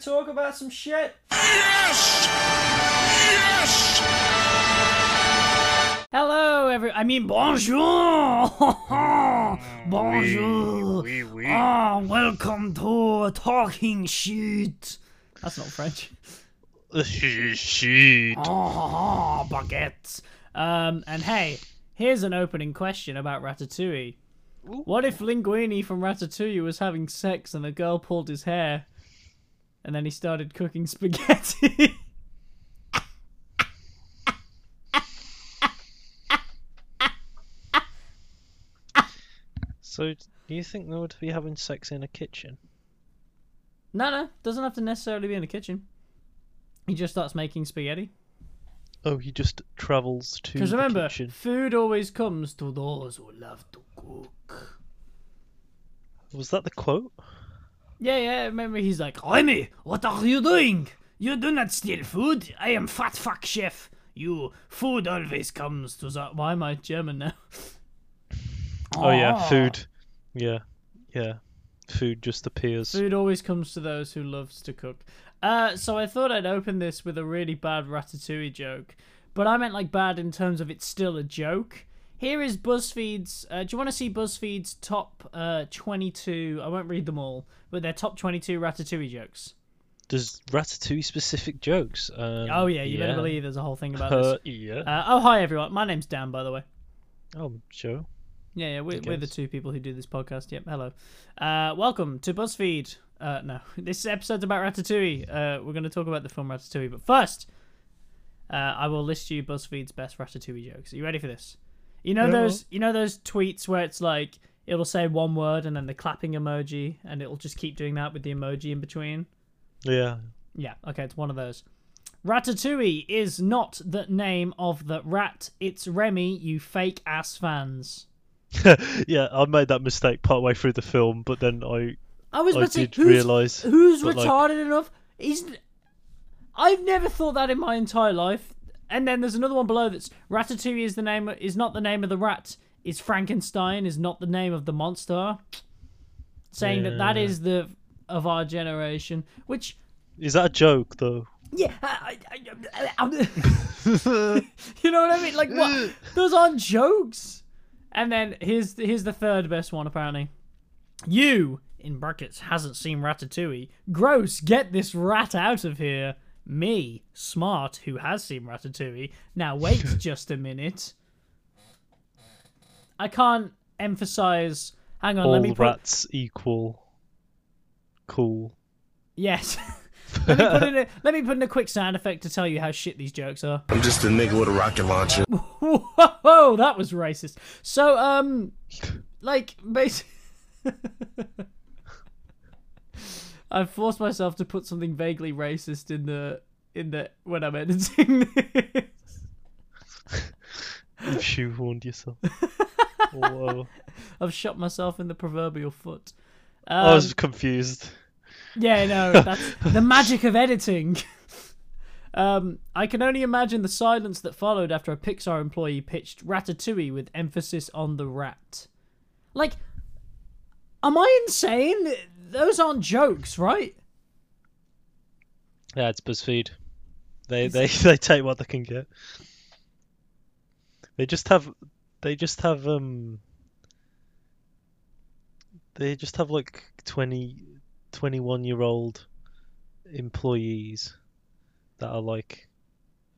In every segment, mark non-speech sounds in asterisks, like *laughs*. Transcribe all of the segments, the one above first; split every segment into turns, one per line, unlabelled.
talk about some shit?
Yes! Yes!
Hello, every. I mean, bonjour! *laughs* bonjour!
Oui, oui.
Ah, welcome to Talking Shit. That's not French. *laughs*
Shit.
Ah, baguettes. Um, and hey, here's an opening question about Ratatouille. What if Linguini from Ratatouille was having sex and the girl pulled his hair, and then he started cooking *laughs* spaghetti?
So, do you think they would be having sex in a kitchen?
no, no, doesn't have to necessarily be in the kitchen. He just starts making spaghetti.
Oh, he just travels to
Because remember,
kitchen.
food always comes to those who love to cook.
Was that the quote?
Yeah, yeah, remember he's like, Remy, what are you doing? You do not steal food. I am fat fuck chef. You, food always comes to the... Why am I German now?
Oh yeah,
Ah.
food. Yeah, yeah. Food just appears.
Food always comes to those who loves to cook. Uh, so I thought I'd open this with a really bad ratatouille joke, but I meant like bad in terms of it's still a joke. Here is BuzzFeed's. Uh, do you want to see BuzzFeed's top uh, 22? I won't read them all, but their top 22 ratatouille jokes.
There's Ratatouille specific jokes. Um,
Oh yeah, you better believe there's a whole thing about *laughs* this.
yeah.
Uh, oh hi everyone, my name's Dan by the way.
oh, Joe.
Yeah, yeah, we're, we're the two people who do this podcast. Yep, hello. Uh, welcome to BuzzFeed. Uh, no, *laughs* this episode's about Ratatouille. Uh, we're going to talk about the film Ratatouille, but first, uh, I will list you BuzzFeed's best Ratatouille jokes. Are you ready for this? You know those, you know those tweets where it's like it'll say one word and then the clapping emoji, and it'll just keep doing that with the emoji in between.
Yeah.
Yeah, okay, it's one of those. Ratatouille is not the name of the rat. It's Remy, you fake ass fans. *laughs*
yeah, I made that mistake partway through the film, but then I
I was
I
about to say,
did
who's,
realise,
who's
but, like-
retarded enough? He's. I've never thought that in my entire life. And then there's another one below that's Ratatouille is the name is not the name of the rat. Is Frankenstein is not the name of the monster. Saying that that
Yeah.
is the of our generation, which
is that a joke though?
yeah, I, I, I, *laughs* you know what I mean? Like what? *laughs* Those aren't jokes. And then here's here's the third best one apparently. You in brackets hasn't seen Ratatouille. Gross, get this rat out of here. Me, smart, who has seen Ratatouille. Now wait *laughs* just a minute. I can't emphasize. Hang on, let
All
me put.
rats equal. Cool.
Yes. *laughs* let me put in a *laughs* let me put in a quick sound effect to tell you how shit these jokes are.
I'm just a nigga with a rocket launcher.
Whoa, that was racist. So, um, like, basically, I've forced myself to put something vaguely racist in the in the when I'm editing this.
You've shoehorned yourself. *laughs* Whoa.
I've shot myself in the proverbial foot.
I
Um,
was confused.
Yeah, no, *laughs* that's the magic of editing. Um, I can only imagine the silence that followed after a Pixar employee pitched Ratatouille with emphasis on the rat. Like, am I insane? Those aren't jokes, right?
Yeah, it's BuzzFeed. They they *laughs* they take what they can get. They just have they just have um they just have like 20 21 year old employees that are like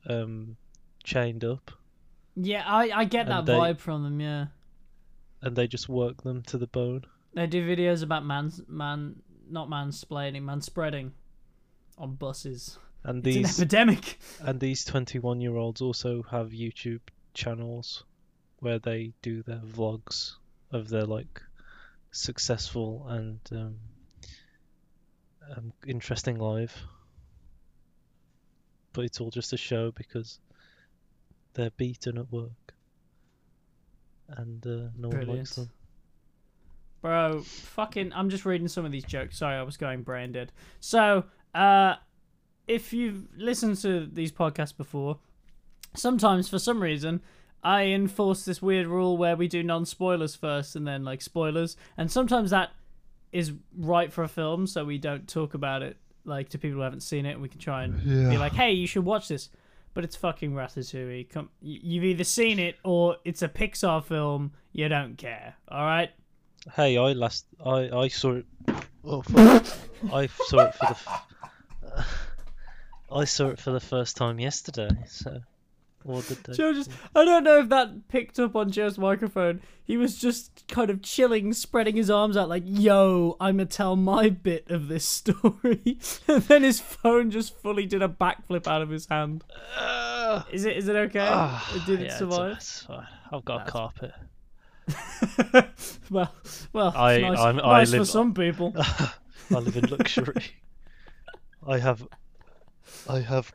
um chained up
Yeah, I, I get that
they-
vibe from them. Yeah,
and they just work them to the bone.
They do videos about man, man, not mansplaining, man spreading on buses.
And
It's an
these
epidemic.
and these 21 year olds also have YouTube channels where they do their vlogs of their like successful and um, um, interesting life. But it's all just a show because they're beaten at work and uh, no one likes them.
Bro, fucking, I'm just reading some of these jokes. Sorry, I was going brain dead. So, uh, if you've listened to these podcasts before, sometimes for some reason I enforce this weird rule where we do non spoilers first and then like spoilers, and sometimes that is right for a film, so we don't talk about it like to people who haven't seen it. We can try and be like, "Hey, you should watch this." But it's fucking Ratatouille. Come, you've either seen it or it's a Pixar film. You don't care. All right.
Hey, I last I I saw it. Oh, fuck. I saw it for the. F- *sighs* I saw it for the first time yesterday. So, or the day.
Joe just, I don't know if that picked up on Joe's microphone. He was just kind of chilling, spreading his arms out like, yo, I'm gonna tell my bit of this *laughs* story. and then his phone just fully did a backflip out of his hand.
Uh,
Is it, is it okay?
ah,
did it
yeah, it's-
survive?
it's fine. I've got a carpet. *laughs*
well, well,
I-
nice,
I'm- I
nice for some people. *laughs*
I live in luxury. I have, I have,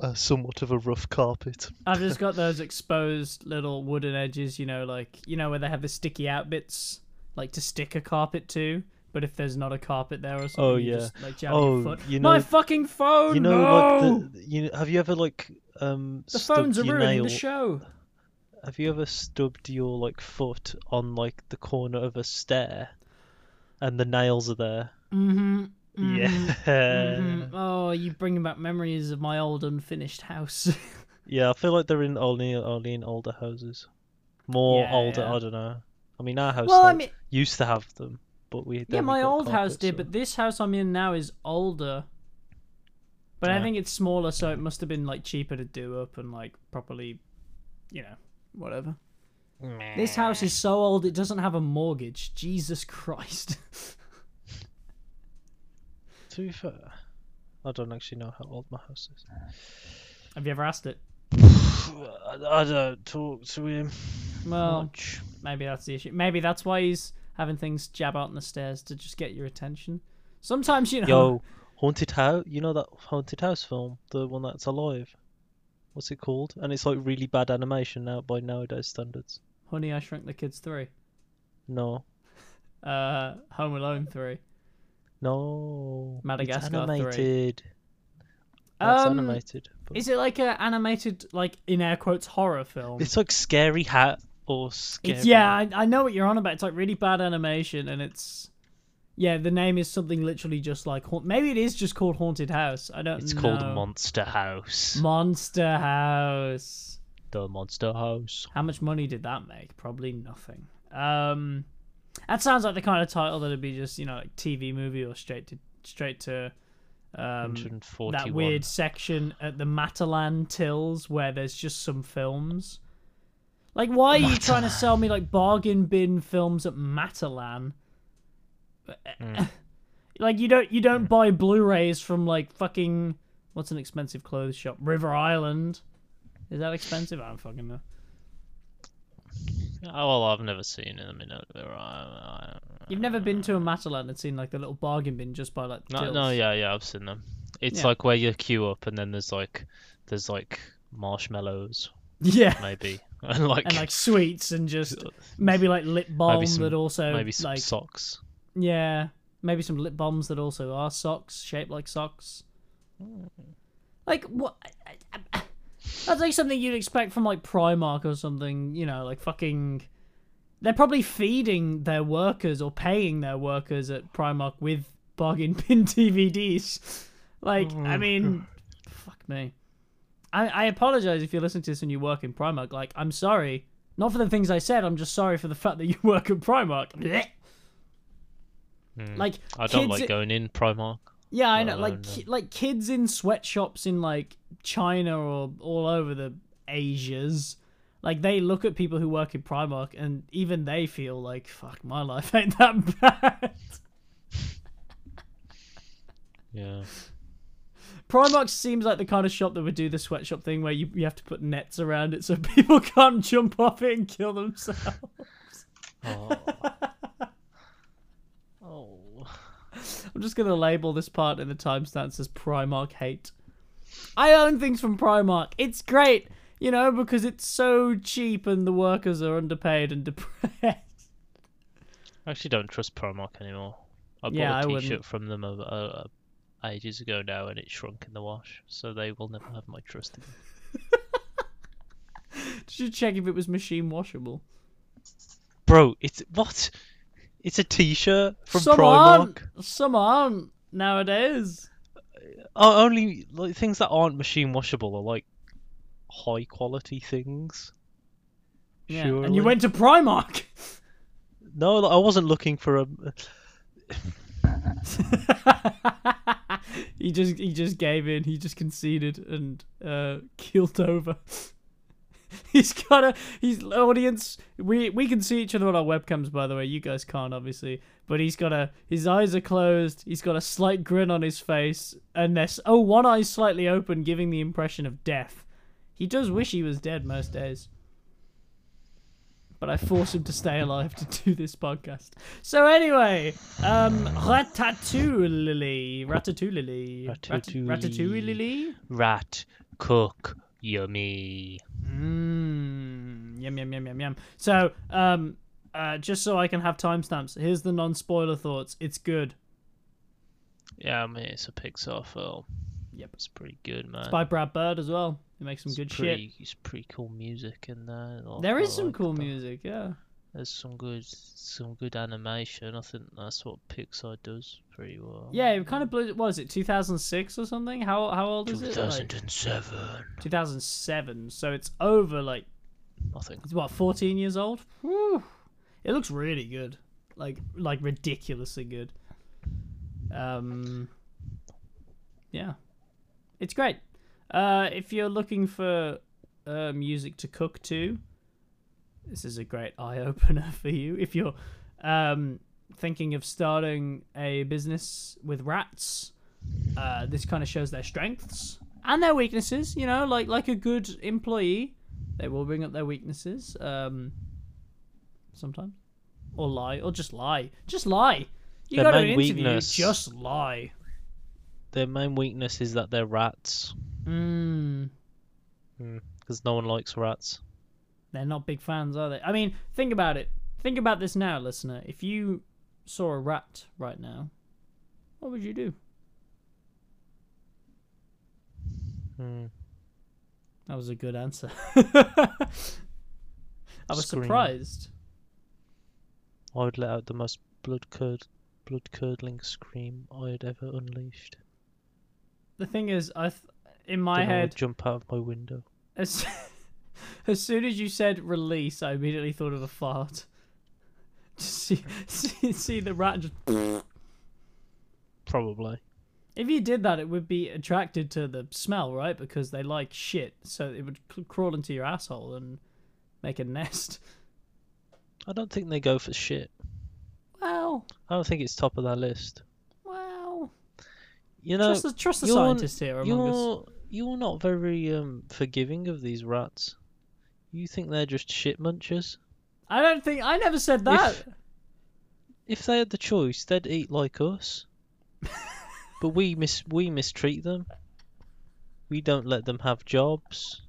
uh, somewhat of a rough carpet.
I've just got those *laughs* exposed little wooden edges, you know, like you know where they have the sticky out bits, like to stick a carpet to. But if there's not a carpet there or something,
Oh,
you
yeah.
just, like jab
Oh,
your foot.
you
My fucking phone!
You know,
no!
like the, you have you ever like um
The phones are ruining
nail?
the show.
Have you ever stubbed your like foot on like the corner of a stair, and the nails are there?
Mm-hmm.
Yeah.
Mhm. *laughs* Oh, you bringing back memories of my old unfinished house. *laughs*
Yeah, I feel like they're in only only in older houses. More
Yeah,
older,
yeah.
I don't know. I mean, our house
well, I mean,
used to have them, but we
yeah, my old house did,
so-
but this house I'm in now is older. But I think it's smaller, so it must have been like cheaper to do up and like properly, you know, whatever. This house is so old it doesn't have a mortgage. Jesus Christ.
To be fair, I don't actually know how old my house is.
have you ever asked it?
I, *sighs* I don't talk to him
Well,
much.
maybe that's the issue. Maybe that's why he's having things jab out on the stairs to just get your attention. Sometimes you know.
Yo, haunted house. You know that haunted house film, the one that's alive. What's it called? And it's like really bad animation now by nowadays standards.
Honey, I Shrunk the Kids three.
No, *laughs*
Uh, Home Alone three.
no.
Madagascar
it's
three.
animated. That's
Um,
animated. But...
Is it like an animated, like in air quotes, horror film?
It's like Scary Hat or Scary.
It's yeah, I, I know what you're on about. It's like really bad animation, and it's yeah. The name is something literally just like haunt- maybe it is just called Haunted House. I don't. Know.
It's
know.
called Monster House.
Monster House.
the Monster House.
How much money did that make? Probably nothing. Um, that sounds like the kind of title that'd be just you know like TV movie or straight to straight to um that weird section at the Matalan Tills where there's just some films. Like, why are you trying to sell me like bargain bin films at Matalan?
Hmm. *laughs*
like, you don't you don't buy Blu-rays from like fucking what's an expensive clothes shop? River Island. Is that expensive? I don't fucking know.
Oh, well, I've never seen them in a. I-
You've never been to a Matalan and seen like the little bargain bin just by like
No,
tills?
no, yeah, yeah, I've seen them. It's
Yeah.
like where you queue up and then there's like, there's like marshmallows,
yeah.
maybe, *laughs* and like,
And like sweets and just *laughs* maybe like lip balm
some-
that also
maybe some
like
socks.
Yeah, maybe some lip balms that also are socks, shaped like socks. Hmm. Like what? That's like something you'd expect from like Primark or something. You know, like fucking. They're probably feeding their workers or paying their workers at Primark with bargain *laughs* bin DVDs. Like, oh I mean, fuck me. I, I apologize if you're listening to this and you work in Primark. Like, I'm sorry. Not for the things I said, I'm just sorry for the fact that you *laughs* work at Primark.
Mm.
Like,
I don't like going in Primark.
Yeah, I know. Like, ki- like kids in sweatshops in like China or all over the Asias, like they look at people who work in Primark and even they feel like, "Fuck, my life *laughs* ain't that bad." *laughs*
Yeah.
Primark seems like the kind of shop that would do the sweatshop thing where you, you have to put nets around it so *laughs* people can't jump off it and kill themselves.
Oh.
I'm just gonna label this part in the timestamps as Primark hate. I own things from Primark. It's great, you know, because it's so cheap and the workers are underpaid and depressed.
I actually don't trust Primark anymore. I bought
Yeah,
a
wouldn't.
T-shirt from them uh, uh, ages ago now, and it shrunk in the wash, so they will never have my trust again. *laughs*
Did you check if it was machine washable?
Bro, it's what? It's a T-shirt from
some
Primark.
aren't. Some aren't nowadays.
oh, only like things that aren't machine washable are like high quality things.
Yeah. And you went to Primark. *laughs*
No, like, I wasn't looking for a. *laughs*
he just he just gave in. He just conceded and uh, *laughs* keeled over. *laughs* he's got a he's audience. We we can see each other on our webcams, by the way. You guys can't, obviously. But he's got a his eyes are closed. He's got a slight grin on his face, and this oh one eye slightly open, giving the impression of death. He does wish he was dead most days. But I force him to stay alive to do this podcast. So anyway, um, ratatouille, ratatouille, Rat-
Ratatouille.
ratatouille.
Rat cook yummy.
Mmm, yum yum yum yum yum. So, um, uh, just so I can have timestamps, here's the non-spoiler thoughts. It's good.
Yeah, I mean it's a Pixar film.
Yep.
It's pretty good, man.
It's by Brad Bird as well. He makes some
It's
good
pretty,
shit.
It's pretty cool music in there.
There is some cool
that.
music, yeah.
There's some good, some good animation. I think that's what Pixar does pretty well.
Yeah, it kind of blew. What is it? 2006 or something? How how old is it? Like,
2007.
2007. So it's over like
I think.
it's what 14 years old. Whew. It looks really good, like like ridiculously good. Um, yeah, it's great. Uh, if you're looking for uh, music to cook to, this is a great *laughs* eye opener for you. If you're um, thinking of starting a business with rats, uh, this kind of shows their strengths and their weaknesses. You know, like like a good employee, they will bring up their weaknesses. Um, sometimes, or lie, or just lie. Just lie. You
Their
go to an interview,
weakness-
just lie.
Their main weakness is that they're rats,
Mm,
because no one likes rats.
They're not big fans, are they? I mean, think about it. Think about this now, listener. If you saw a rat right now, what would you do?
Hmm.
That was a good answer. *laughs* I was
Scream.
surprised.
I would let out the most blood curd, blood curdling scream I had ever unleashed.
The thing is, I th- in my
Then I would
head,
jump out of my window.
as *laughs* *laughs* as soon as you said release, I immediately thought of a fart. *laughs* Just see *laughs* see, see the rat just.
Probably.
If you did that, it would be attracted to the smell, right? Because they like shit, so it would c- crawl into your asshole and make a nest.
I don't think they go for shit.
Well,
I don't think it's top of their list.
well.
You know,
trust the trust the
you're-
scientist here among us.
you're you're not very um forgiving of these rats. You think they're just shit munchers?
I don't think I never said that.
If they had the choice, they'd eat like us. *laughs* but we mis we mistreat them. We don't let them have jobs.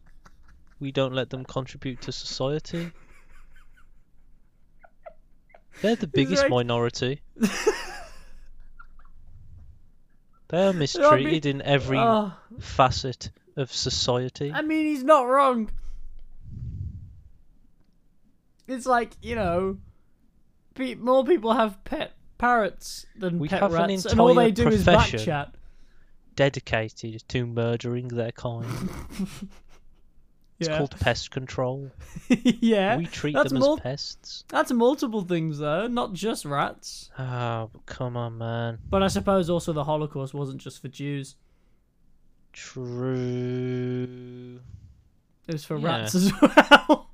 We don't let them contribute to society. They're the *laughs* biggest
like-
minority. *laughs* They are mistreated in every
Oh,
facet of society.
I mean, he's not wrong. It's like you know, pe- more people have pet parrots than
We
pet
have an
rats, and all they do is
profession.
backchat.
Dedicated to murdering their kind. *laughs* It's
Yeah,
called pest control. *laughs*
yeah.
we treat them
mul-
as pests.
That's multiple things though, not just rats.
Ah, come on, man.
But I suppose also the Holocaust wasn't just for Jews;
True.
it was for
Yeah.
rats as *laughs* well.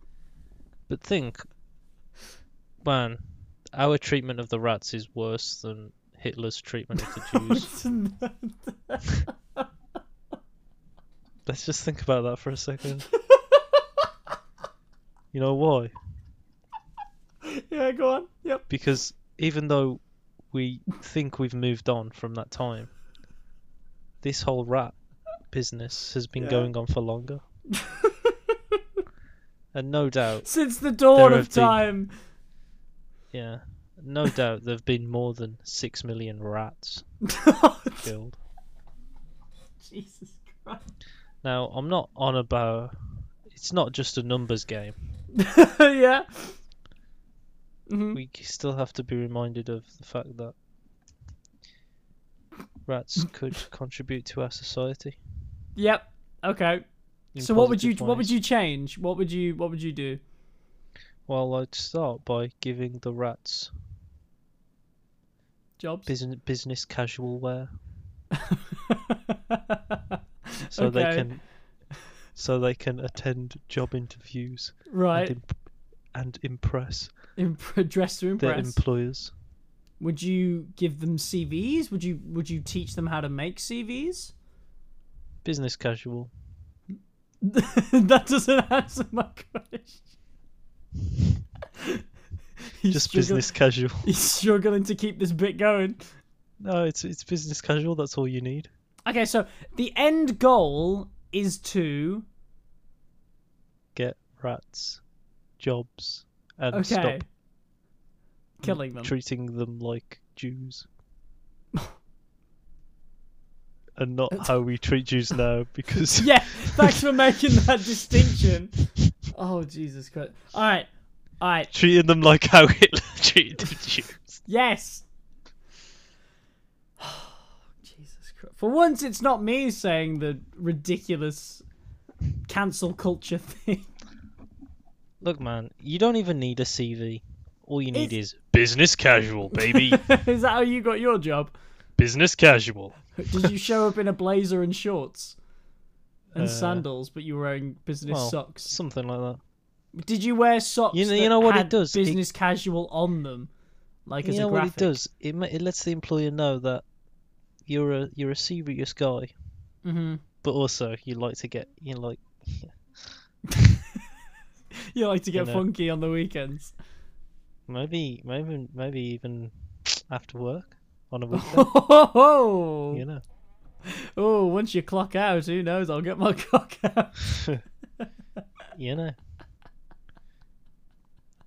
But think, man, our treatment of the rats is worse than Hitler's treatment of the *laughs* Jews. Let's just think about that for a second. *laughs* you know why?
yeah, go on. Yep.
Because even though we think we've moved on from that time, this whole rat business has been
Yeah.
going on for longer. *laughs* and no doubt,
Since the dawn of
have been-
time.
yeah, no doubt there have been more than six million rats *laughs* killed.
Jesus Christ.
Now, I'm not on about. It's not just a numbers game. *laughs*
yeah. Mhm.
We still have to be reminded of the fact that rats could contribute to our society.
Yep. Okay. So what would you
positive
what would you change? What would you what would you do?
Well, I'd start by giving the rats
Jobs.
business business casual wear, *laughs* so they can so they can attend job interviews
right.
and, imp- and impress
Imp- dress to impress their
employers.
would you give them CVs? Would you would you teach them how to make CVs?
Business casual. *laughs*
that doesn't answer my question. *laughs*
Just business casual. *laughs*
He's struggling to keep this bit going.
No, it's it's business casual. That's all you need.
Okay, so the end goal is to
Get rats, jobs, and
okay
stop
killing them.
treating them like Jews. And not how we treat Jews now, *laughs* because
yeah, thanks for making that *laughs* distinction. Oh Jesus Christ! All right, all right.
treating them like how Hitler *laughs* treated Jews.
Yes. *sighs* Oh, Jesus Christ! For once, it's not me saying the ridiculous cancel culture thing.
Look, man, you don't even need a CV. All you need
It's-
is business casual, baby.
Is that how you got your job?
business casual.
Did you show up in a blazer and shorts and
Uh,
sandals, but you were wearing business
Well,
socks?
Something like that.
Did you wear socks?
You know-
that
you know what it does? It-
Business casual on them, like as
you
a
know what it does? It it lets the employer know that you're a you're a serious guy,
hmm
but also you like to get you know, like *laughs*
You like to get
know.
funky on the weekends.
maybe maybe maybe even after work on a weekend.
Oh,
you know.
oh! Once you clock out, who knows? I'll get my *laughs* cock out. *laughs*
You know.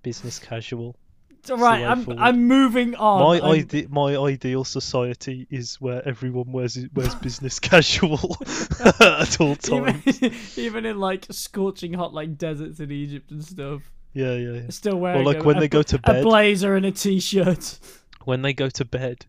Business casual.
It's all right. I'm
forward.
I'm moving on.
my
I'm-
ide- my ideal society is where everyone wears wears business *laughs* casual at all times.
even in like scorching hot like deserts in Egypt and stuff,
Yeah, yeah, yeah.
still wearing
like
a,
when
a
they go to bed, a
blazer and a t-shirt.
When they go to bed.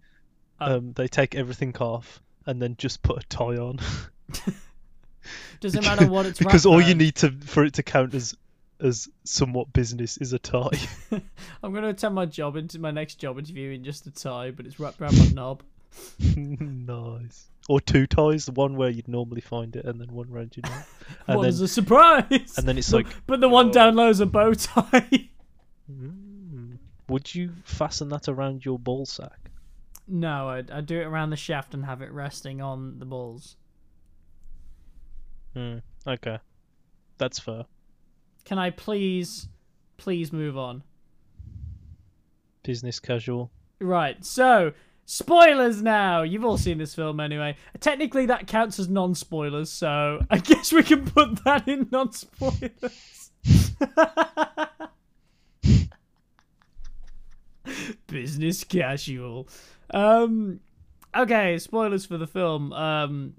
Um, they take everything off and then just put a tie on. *laughs*
Doesn't matter what it's
because all you need to for it to count as as somewhat business is a tie. *laughs*
I'm gonna attend my job into my next job interview in just a tie, but it's wrapped around my knob. *laughs*
nice. Or two ties, the one where you'd normally find it, and then one round your. And
what
then,
a surprise?
and then it's
But-
like,
but the one down low is a bow tie.
mm, would you fasten that around your ball sack?
No, I'd, I'd do it around the shaft and have it resting on the balls.
Hmm. Okay, that's fair.
Can I please, please move on?
Business casual.
Right, so spoilers now. You've all seen this film anyway. Technically, that counts as non-spoilers, so *laughs* I guess we can put that in non-spoilers. *laughs* Business casual. Um, okay, spoilers for the film. Um,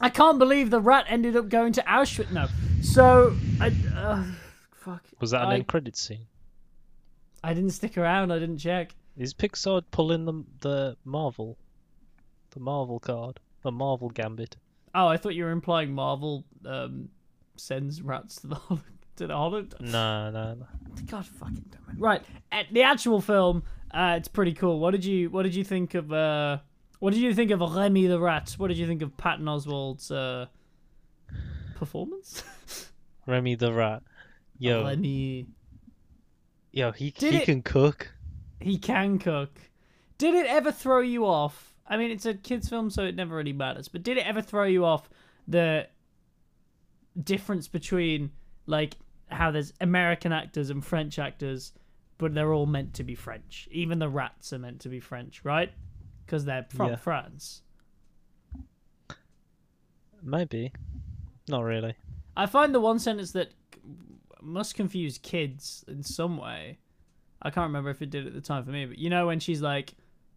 I can't believe the rat ended up going to Auschwitz. No, so I. Uh, fuck.
Was that an
I,
end credit scene?
I didn't stick around. I didn't check.
Is Pixar pulling the the Marvel, the Marvel card, the Marvel gambit?
Oh, I thought you were implying Marvel um, sends rats to the hol- to the Holland.
No, no, no.
God fucking damn it! Right, at the actual film, uh, it's pretty cool. What did you What did you think of uh, What did you think of Remy the Rat? What did you think of Patton Oswalt's uh, performance? *laughs*
Remy the rat. Yo,
Remy,
yo, he
Did
he
it-
can cook.
he can cook. Did it ever throw you off? I mean, it's a kids' film, so it never really matters. But did it ever throw you off the difference between like how there's American actors and French actors, but they're all meant to be French. Even the rats are meant to be French, right? Because they're from
Yeah.
France.
Maybe, not really.
I find the one sentence that must confuse kids in some way. I can't remember if it did at the time for me, but you know when she's like,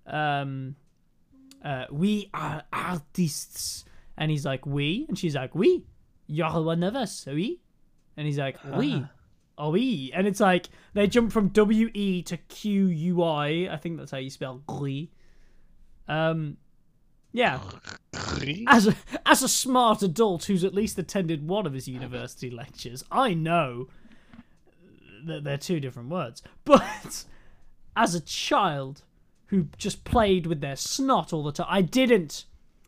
um, uh, "We are artists," and he's like, "We," and she's like, "We, you're one of us, we," and he's like, "We."
Ah.
Oh, E. And it's like they jump from W E to Q U I. I think that's how you spell glee. Um, Yeah. As a as a smart adult who's at least attended one of his university lectures, I know that they're two different words. But *laughs* as a child who just played with their snot all the time, I didn't.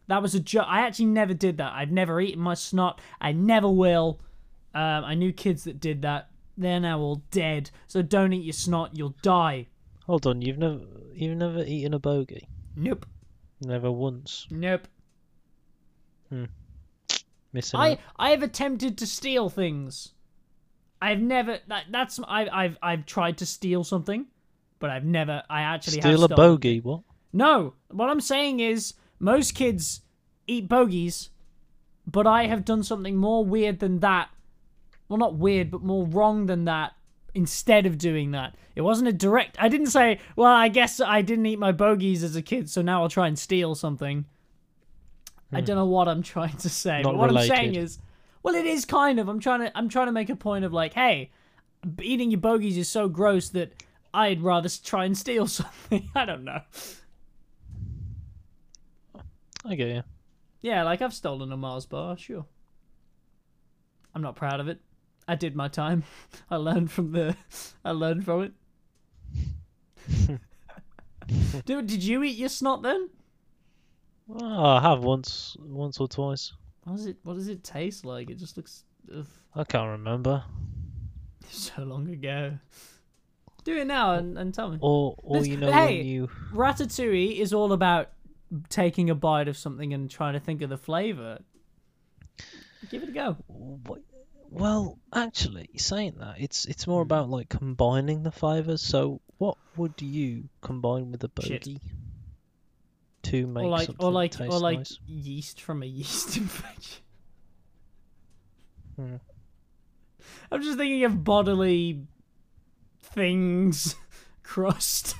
That was a joke. I actually never did that. I've never eaten my snot. I never will. Um, I knew kids that did that. They're now all dead. So don't eat your snot. You'll die.
Hold on, you've never you've never eaten a bogey?
Nope.
Never once.
Nope. Hmm.
Missing
I
out.
I have attempted to steal things. I've never that that's I I've I've tried to steal something, but I've never I actually have
Steal a bogey, what?
No, what I'm saying is most kids eat bogeys, but I have done something more weird than that. Well, not weird, but more wrong than that. Instead of doing that, it wasn't a direct. I didn't say, "Well, I guess I didn't eat my bogeys as a kid, so now I'll try and steal something." I don't know what I'm *laughs* trying to say,
Hmm. Not
but what I'm saying is, well, it is kind of. I'm trying to. I'm trying to make a point of like, hey, eating your bogeys is so gross that I'd rather try and steal *laughs* something. I don't know.
I get you.
Yeah, like I've stolen a Mars bar, sure. I'm not proud of it. I did my time. *laughs* I learned from the I learned from it. *laughs* Dude, did you eat your snot then?
Oh, I have once, once or twice.
What does it what does it taste like? It just looks ugh,
I can't remember. *laughs*
so long ago. Do it now and, and tell me.
Or, or you know
hey!
you
Ratatouille is all about taking a bite of something and trying to think of the flavor. Give it a go.
Wh- Well, actually, saying that, it's it's more
Hmm.
about like combining the flavors. So, what would you combine with a
Shit.
bogey to make
or like
something
or like
taste
or like
nice?
yeast from a yeast *laughs* infection.
Hmm.
I'm just thinking of bodily things, *laughs* crust.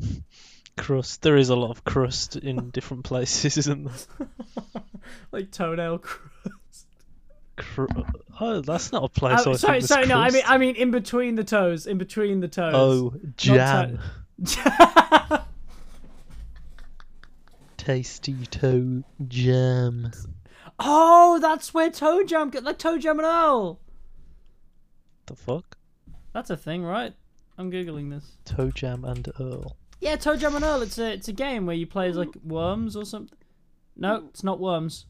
*laughs*
Crust. There is a lot of crust in different places, isn't there?
like toenail crust.
Cru- oh, that's not a place.
Uh,
I
sorry, sorry, no, I mean. I mean, in between the toes, in between the toes.
Oh, jam.
to- *laughs*
Tasty toe jam.
oh, that's where toe jam, get like toe jam and Earl.
The fuck?
That's a thing, right? I'm googling this.
Toe jam and Earl.
Yeah, Toe Jam and Earl. It's a it's a game where you play as like worms or something. No, it's not worms.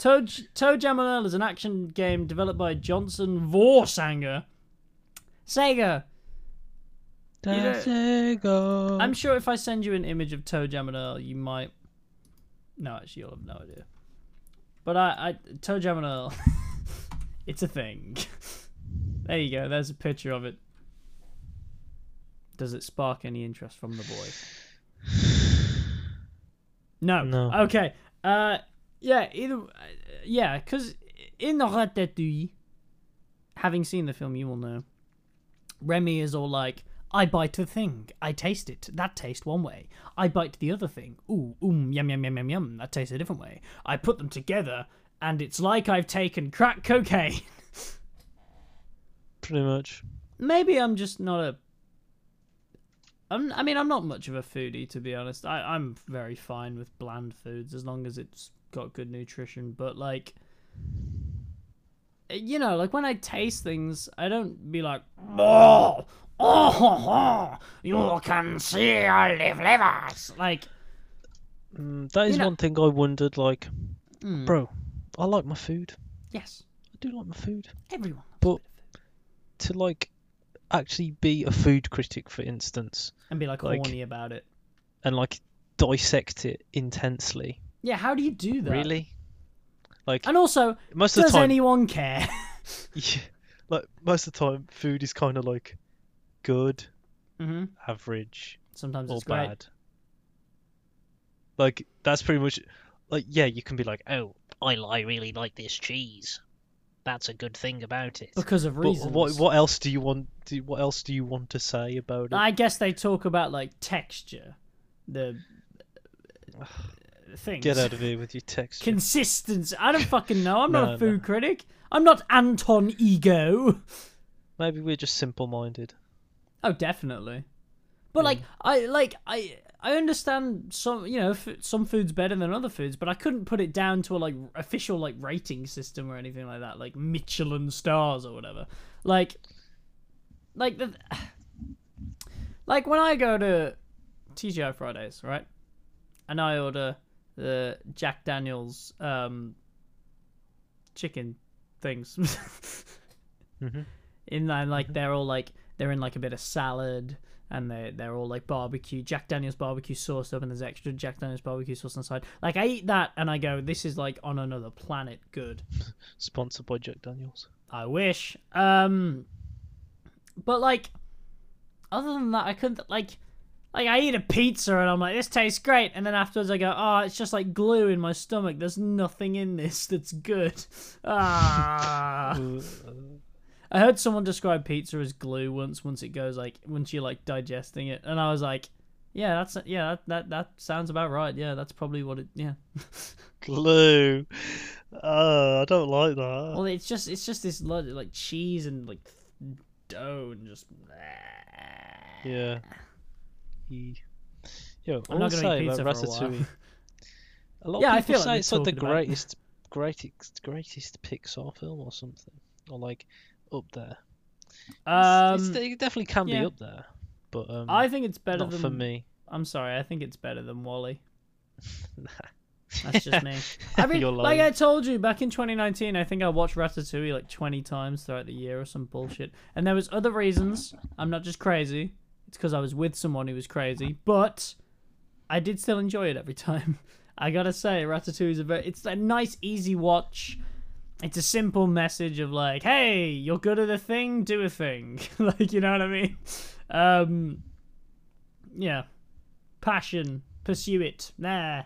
Toe, J- Toe Jam and Earl is an action game developed by Johnson Voorsanger. Sega.
Sega.
I'm sure if I send you an image of Toe Jam and Earl, you might. No, actually, you'll have no idea. But I, I Toe Jam and Earl. *laughs* it's a thing. *laughs* there you go. There's a picture of it. Does it spark any interest from the boy? *sighs* No.
No.
Okay. Uh, yeah. Either. Uh, yeah, because in the Ratatouille, having seen the film, you will know. Remy is all like, I bite the thing, I taste it, that tastes one way. I bite the other thing, ooh, um, yum, yum, yum, yum, yum, that tastes a different way. I put them together, and it's like I've taken crack cocaine. *laughs*
Pretty much.
Maybe I'm just not a. I'm, I mean, I'm not much of a foodie, to be honest. I, I'm very fine with bland foods as long as it's got good nutrition. But, like, you know, like when I taste things, I don't be like, oh, oh, you can see I live livers. Like,
Mm, that is
You know-
one thing I wondered. Like,
mm,
bro, I like my food.
yes,
I do like my food.
everyone.
But to like actually be a food critic, for instance,
And be like,
like-
horny about it.
and like dissect it intensely.
Yeah, how do you do that?
Really? Like
And also,
most of the
does
time,
anyone care? *laughs* *laughs*
yeah, like most of the time, food is kind of like good,
hmm
average,
Sometimes
or
it's great.
bad. Like that's pretty much like yeah, you can be like, oh,
I, I really like this cheese. That's a good thing about it.
because of reasons.
but what what else do you want? Do, what else do you want to say about it?
I guess they talk about like texture, the *sighs* *laughs* things.
Get out of here with your texture.
Consistency. I don't fucking know. I'm *laughs*
No,
not a
no.
food critic. I'm not Anton Ego.
Maybe we're just simple-minded.
Oh, definitely. But like, I like I I understand some, you know, f- some foods better than other foods, but I couldn't put it down to a like official like rating system or anything like that, like Michelin stars or whatever. Like, like the, *sighs* like when I go to TGI Fridays, right, and I order the Jack Daniels um chicken things.
Mhm. *laughs*
In that, like they're all like they're in like a bit of salad, and they they're all like barbecue Jack Daniels barbecue sauce up, and there's extra Jack Daniels barbecue sauce on the side. Like I eat that, and I go, this is like on another planet. Good. *laughs*
Sponsored by Jack Daniels.
I wish. Um, but like, other than that, I couldn't like. Like I eat a pizza and I'm like, this tastes great, and then afterwards I go, oh, it's just like glue in my stomach. There's nothing in this that's good. *laughs* Ah. I heard someone describe pizza as glue once. Once it goes like once you're like digesting it, and I was like, yeah, that's yeah, that that, that sounds about right. Yeah, that's probably what it. Yeah. *laughs*
glue. Oh, I don't like that.
Well, it's just it's just this like cheese and like dough and just.
Yeah. Yo, I
I'm not gonna
say
eat pizza for a while. *laughs*
A lot
Yeah, I
of people
feel
say
we're
it's like the
talking about it.
greatest, greatest, greatest Pixar film or something, or like up there. It's-
Um,
it's, it definitely can
yeah.
be up there, but um,
I think it's better
not
than
for me.
I'm sorry, I think it's better than WALL-E. *laughs* That's just me. *laughs* I mean, like. I told you back in 2019, I think I watched Ratatouille like 20 times throughout the year or some bullshit. And there was other reasons. I'm not just crazy. It's because I was with someone who was crazy, but I did still enjoy it every *laughs* time. I gotta say, Ratatouille is a very. It's a nice, easy watch. It's a simple message of like, hey, you're good at a thing, do a thing. *laughs* like, you know what I mean? Um, yeah. Passion, pursue it. Nah.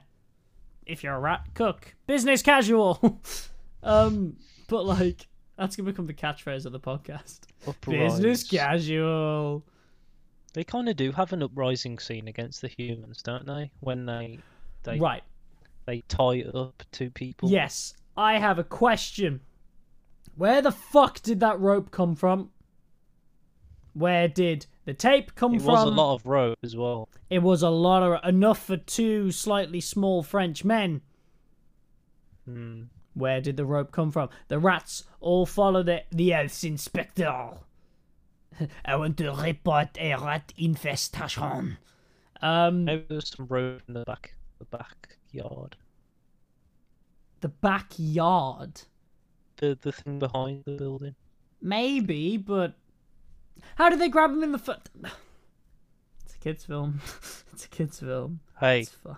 If you're a rat, cook. Business casual. *laughs* um, but like, that's gonna become the catchphrase of the podcast. Business casual.
They kind of do have an uprising scene against the humans, don't they? When they they
Right.
they tie up two people.
Yes, I have a question. Where the fuck did that rope come from? Where did the tape come
It
from?
It was a lot of rope as well.
It was a lot of enough for two slightly small French men.
Hmm.
Where did the rope come from? The rats all followed the, the health inspector. *laughs* I want to report a rat infestation. Um,
Maybe there was some road in the back the backyard.
the backyard.
The the thing behind the building.
Maybe, but how did they grab him in the foot? *sighs* It's a kids' film. *laughs* it's a kids' film.
Hey,
It's fine.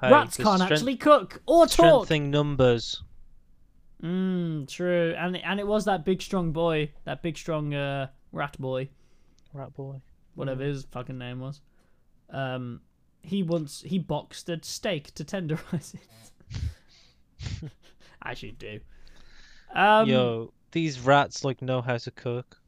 hey
Rats can't
strength-
actually cook or talk.
strengthening numbers.
Mm, true. And and it was that big strong boy, that big strong uh, rat boy,
Rat boy.
whatever his fucking name was. Um, he once he boxed a steak to tenderize it. *laughs* I should do. Um,
Yo, these rats like know how to cook.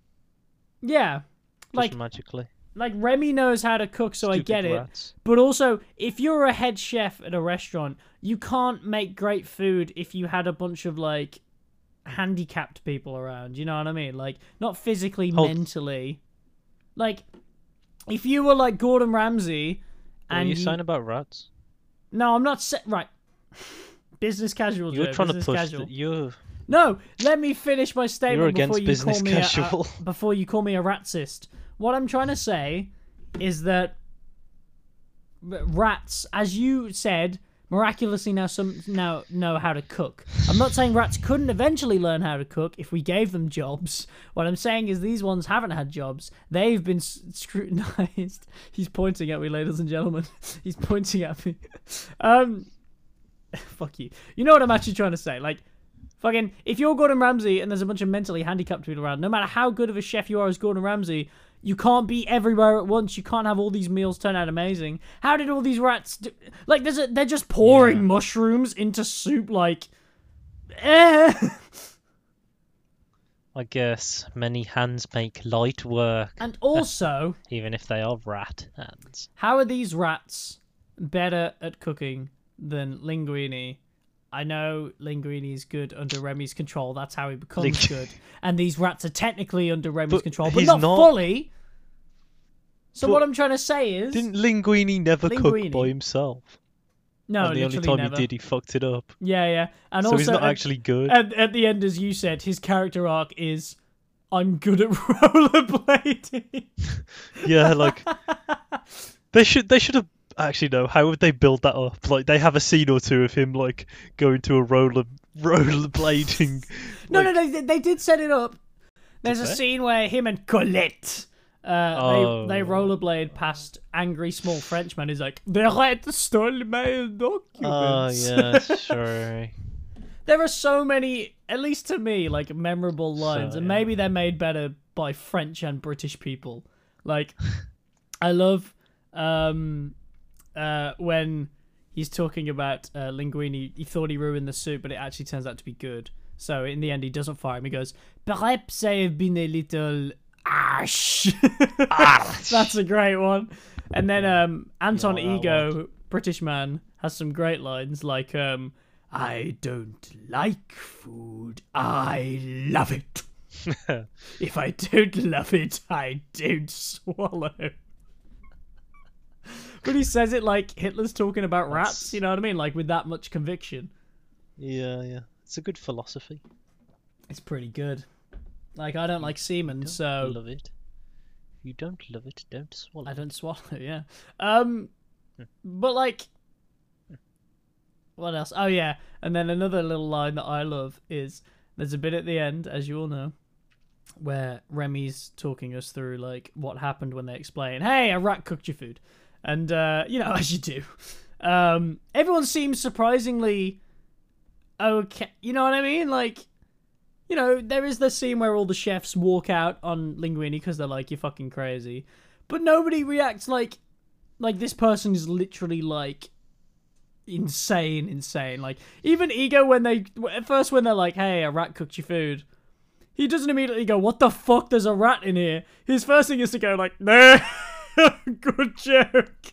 yeah,
Just
like
magically.
Like Remy knows how to cook, so I
Stupid
get it. But also, if you're a head chef at a restaurant, you can't make great food if you had a bunch of like handicapped people around. You know what I mean? Like not physically,
Hold-
mentally. Like if you were like Gordon Ramsay, and
you
you-
saying about rats?
no, I'm not right. *laughs* Business casual.
You're
Joe,
trying to push.
casual.
The, you're
No, let me finish my statement before you call me a-
casual.
A, *laughs* before you call me a ratsist. What I'm trying to say is that rats, as you said, miraculously now some now know how to cook. I'm not saying rats couldn't eventually learn how to cook if we gave them jobs. *laughs* What I'm saying is these ones haven't had jobs. They've been scrutinized. *laughs* He's pointing at me, ladies and gentlemen. He's pointing at me. Um, fuck you. You know what I'm actually trying to say? Like, fucking, if you're Gordon Ramsay and there's a bunch of mentally handicapped people around, no matter how good of a chef you are as Gordon Ramsay, you can't be everywhere at once. You can't have all these meals turn out amazing. How did all these rats do? Like, there's a, they're just pouring
Yeah.
mushrooms into soup. Like, eh. *laughs*
I guess many hands make light work,
and also, *laughs*
even if they are rat hands.
how are these rats better at cooking than Linguini? I know Linguini is good under Remy's control. That's how he becomes
Ling-
good. *laughs* And these rats are technically under Remy's
But
control, but
he's
not,
not-
fully. So
But
what I'm trying to say is,
Didn't Linguini never cook
Linguini.
by himself?
no,
and the only
literally
time
never.
he did, he fucked it up.
Yeah, yeah, and
so
also
he's not
at,
actually good.
at, at the end, as you said, his character arc is, I'm good at *laughs* rollerblading. *laughs*
yeah, like they should they should have actually no. How would they build that up? Like they have a scene or two of him like going to a roller *laughs* rollerblading.
No,
like,
no, they, they did set it up. There's a
they?
scene where him and Colette, uh,
Oh.
they they rollerblade past angry small Frenchman. who's like, "The rat stole my documents."
Oh yeah, *laughs* sure.
there are so many, at least to me, like memorable lines,
So,
and
yeah.
maybe they're made better by French and British people. Like, I love um, uh, when he's talking about uh, Linguini. He thought he ruined the suit, but it actually turns out to be good. So in the end, he doesn't fire him. He goes, "Perhaps I have been a little ash." *laughs* That's a great one. And then um, Anton
Yeah,
Ego, British man, has some great lines like, um, "I don't like food. I love it. *laughs* if I don't love it, I don't *laughs* swallow." *laughs* But he says it like Hitler's talking about rats. You know what I mean? Like with that much conviction.
Yeah, yeah. It's a good philosophy.
It's pretty good. Like I don't like semen,
Don't
so
love it. If you don't love it, don't swallow.
I don't swallow *laughs* yeah. Um, but like, what else? Oh yeah, and then another little line that I love is there's a bit at the end, as you all know, where Remy's talking us through like what happened when they explain, "Hey, a rat cooked your food," and uh, you know *laughs* as you do, um, everyone seems surprisingly okay. You know what I mean? Like. You know, there is the scene where all the chefs walk out on Linguini because they're like, "You're fucking crazy," but nobody reacts like like this person is literally like insane insane like even ego when they at first when they're like hey a rat cooked your food he doesn't immediately go what the fuck there's a rat in here his first thing is to go like no *laughs* *laughs* good joke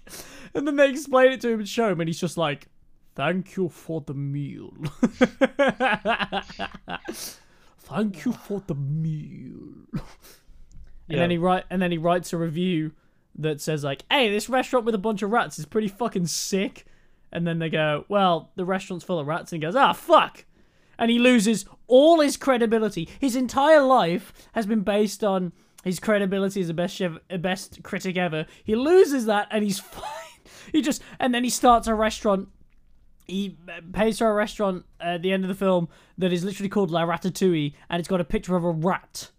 and then they explain it to him and show him and he's just like thank you for the meal *laughs* thank you for the meal and then he write and then he writes a review that says like, "Hey, this restaurant with a bunch of rats is pretty fucking sick." And then they go, "Well, the restaurant's full of rats." And he goes, "Ah, fuck." And he loses all his credibility. His entire life has been based on his credibility as the best chef, uh, best critic ever. He loses that, and he's *laughs* fine. He just and then he starts a restaurant. He uh, pays for a restaurant at the end of the film that is literally called La Ratatouille, and it's got a picture of a rat.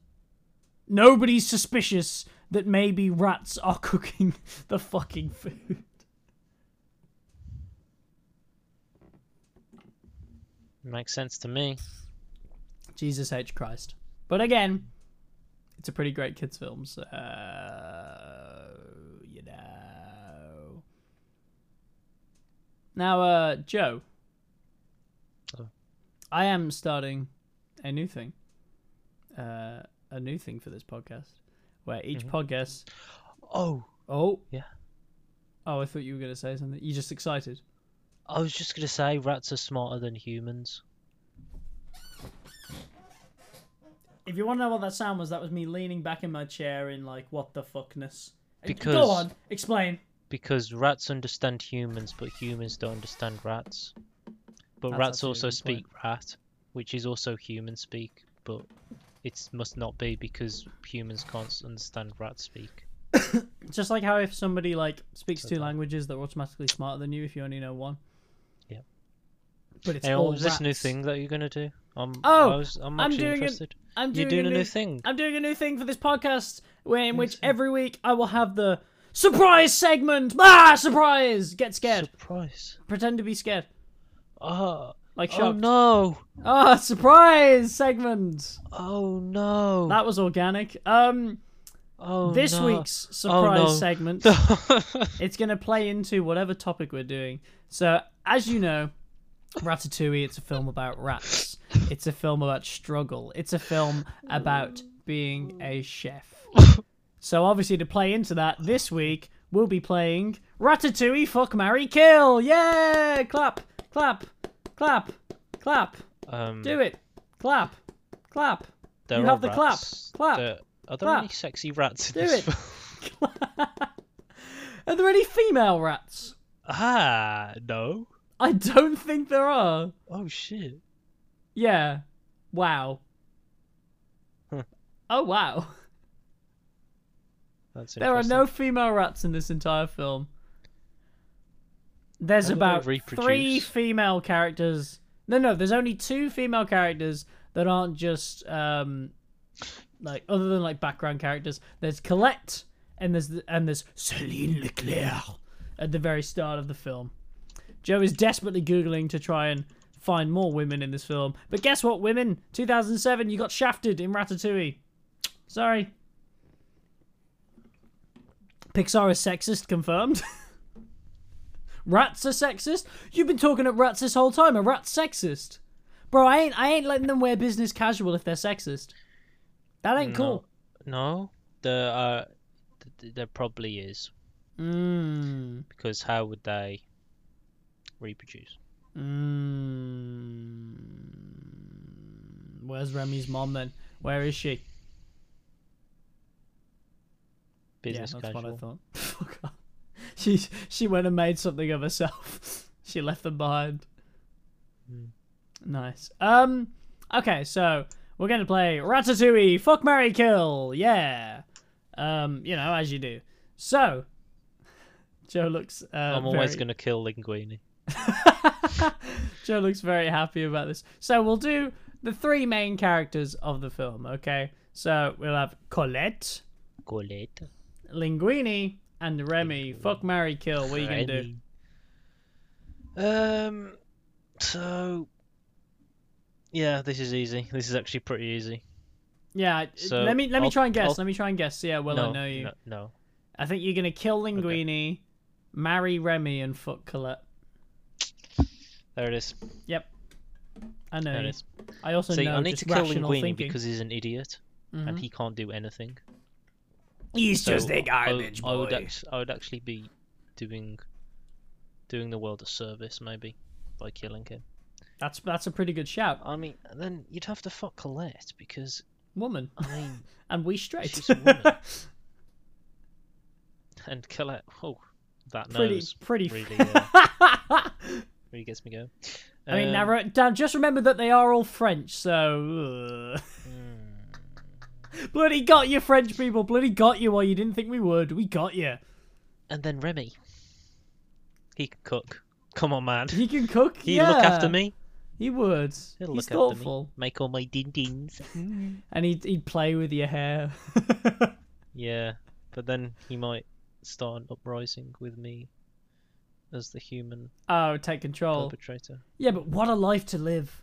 Nobody's suspicious that maybe rats are *laughs* cooking the fucking food.
Makes sense to me.
Jesus H. Christ. But again, it's a pretty great kids' film, so you know. Now, uh, Joe.
Oh.
I am starting a new thing. Uh, a new thing for this podcast, where each podcast.
Oh,
Oh.
Yeah.
Oh, I thought you were gonna say something. You just excited.
I was just gonna say rats are smarter than humans.
If you want to know what that sound was, that was me leaning back in my chair in like what the fuckness.
Because-
Go on, explain.
Because rats understand humans, but humans don't understand rats. But
That's
rats also
good
speak rat, which is also human speak, but it must not be because humans can't understand rat speak. *coughs*
Just like how if somebody like speaks two
Okay.
languages, they're automatically smarter than you if you only know one.
Yeah.
But it's
Hey, oh,
all
what was this new thing that you're gonna do? I'm,
Oh,
I was, I'm
I'm
actually
doing it-
interested.
I'm
You're
doing,
doing a new thing.
I'm doing a new thing for this podcast, where in which every week I will have the surprise segment. Ah, surprise! Get scared.
Surprise!
Pretend to be scared,
Oh,
like
oh no!
Ah, surprise segment.
Oh no!
That was organic. Um,
oh
this
no.
week's surprise
no. *laughs*
segment. it's going to play into whatever topic we're doing. So, as you know, Ratatouille, it's a film about rats. *laughs* It's a film about struggle. It's a film about being a chef. So, obviously, to play into that, this week we'll be playing Ratatouille Fuck Marry Kill. Yeah! Clap, clap, clap, clap.
um,
Do it. Clap, clap.
there
you have the clap. Clap.
There- are there
Clap.
any sexy rats in
Do
this
it.
film? *laughs*
Are there any female rats?
Ah, no.
I don't think there are.
Oh shit.
Yeah. Wow.
Huh.
Oh wow.
That's
There are no female rats in this entire film. There's
How do they
about three female characters. No, no, there's only two female characters that aren't just um like other than like background characters. There's Colette and there's and there's Celine Leclerc at the very start of the film. Joe is desperately googling to try and find more women in this film, but guess what, women? 2007, you got shafted in Ratatouille. Sorry. Pixar is sexist, confirmed. *laughs* rats are sexist? You've been talking at rats this whole time. A rat's sexist. Bro, I ain't I ain't letting them wear business casual if they're sexist. That ain't cool.
No, there uh, th- th- there probably is
Mmm.
because how would they reproduce?
Mmm. Where's Remy's mom then? Where is she?
Business
yeah, that's
casual.
what I thought. *laughs* Fuck. She she went and made something of herself. *laughs* she left them behind.
Hmm.
Nice. Um. Okay, so we're gonna play Ratatouille. Fuck, Mary Kill. Yeah. Um. You know, as you do. So. *laughs* Joe looks. Uh,
I'm always
very-
gonna kill Linguini. *laughs*
Joe looks very happy about this. So we'll do the three main characters of the film. Okay. So we'll have Colette,
Colette.
Linguini, and Remy. Fuck, Mary Kill. What are you gonna do?
Um. So. Yeah, this is easy. This is actually pretty easy.
Yeah.
So,
let me let me
I'll-
try and guess.
I'll-
Let me try and guess. See how well
no,
I know you.
No, no.
I think you're gonna kill Linguini, marry Remy, and fuck Colette.
There it is. Yep.
I know.
There it
you.
is.
I also
See,
know
I need
just
to kill
rational
Linguini
thinking.
because he's an idiot and
Mhm.
he can't do anything.
he's
So
just a garbage
I, would
boy.
I would actually be doing doing the world a service maybe by killing him.
That's that's a pretty good shout.
I mean, then you'd have to fuck Colette because
Woman,
I mean, *laughs*
and we straight.
She's a woman. *laughs* and Colette. Oh, that
pretty
nose
pretty.
really *laughs* uh, really gets me going.
I mean,
Um,
now, Dan, just remember that they are all French, so. *laughs*
hmm.
Bloody got you, French people. Bloody got you while you didn't think we would. We got you.
And then Remy. He can cook. Come on, man.
He can cook.
He
yeah,
look after me.
He would.
He'll
He's
look after
thoughtful,
me. Make all my din dins. *laughs*
and he'd he'd play with your hair. *laughs*
yeah, but then he might start an uprising with me as the human
oh, take control.
perpetrator.
Yeah, but what a life to live.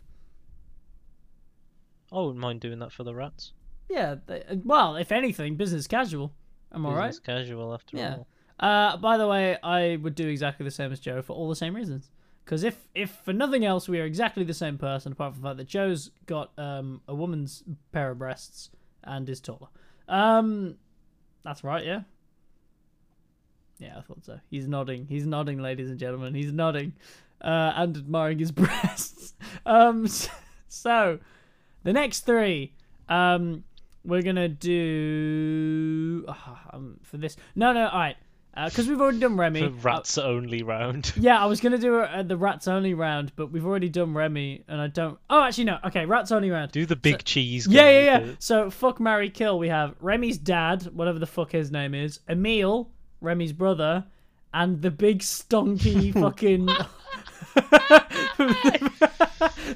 I wouldn't mind doing that for the rats.
Yeah. They, well, if anything, business casual. Am I right?
Business casual after
Yeah.
all.
Uh, by the way, I would do exactly the same as Joe for all the same reasons. Because if, if for nothing else, we are exactly the same person, apart from the fact that Joe's got um, a woman's pair of breasts and is taller. Um, that's right, yeah. Yeah, I thought so. He's nodding. He's nodding, ladies and gentlemen. He's nodding, uh, and admiring his *laughs* breasts. Um, *laughs* so the next three, um, we're gonna do ah, um, for this. No, no, all right, because we've already done Remy.
The *laughs*
uh,
rats only round.
yeah, I was gonna do uh, the rats only round, but we've already done Remy, and I don't. Oh, actually, no. Okay, rats only round.
Do the big cheese.
Yeah, yeah, yeah.
bit.
So fuck, marry, kill. We have Remy's dad, whatever the fuck his name is, Emile, Remy's brother, and the big stonky *laughs* fucking. *laughs*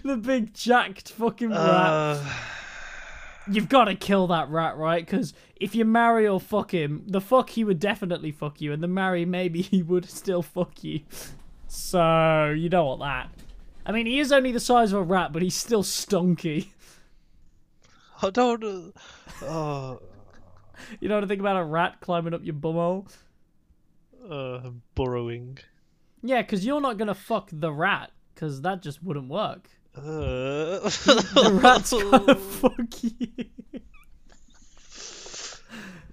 the big jacked fucking rat.
Uh,
You've got to kill that rat, right? Because if you marry or fuck him, the fuck he would definitely fuck you, and the marry maybe *laughs* he would still fuck you. So you don't want that. I mean, he is only the size of a rat, but he's still stonky.
I don't. Uh,
You know what I think about a rat climbing up your bumhole?
Uh, burrowing.
Yeah, because you're not gonna fuck the rat, because that just wouldn't work.
Uh, *laughs*
The rat's gonna *laughs* fuck you.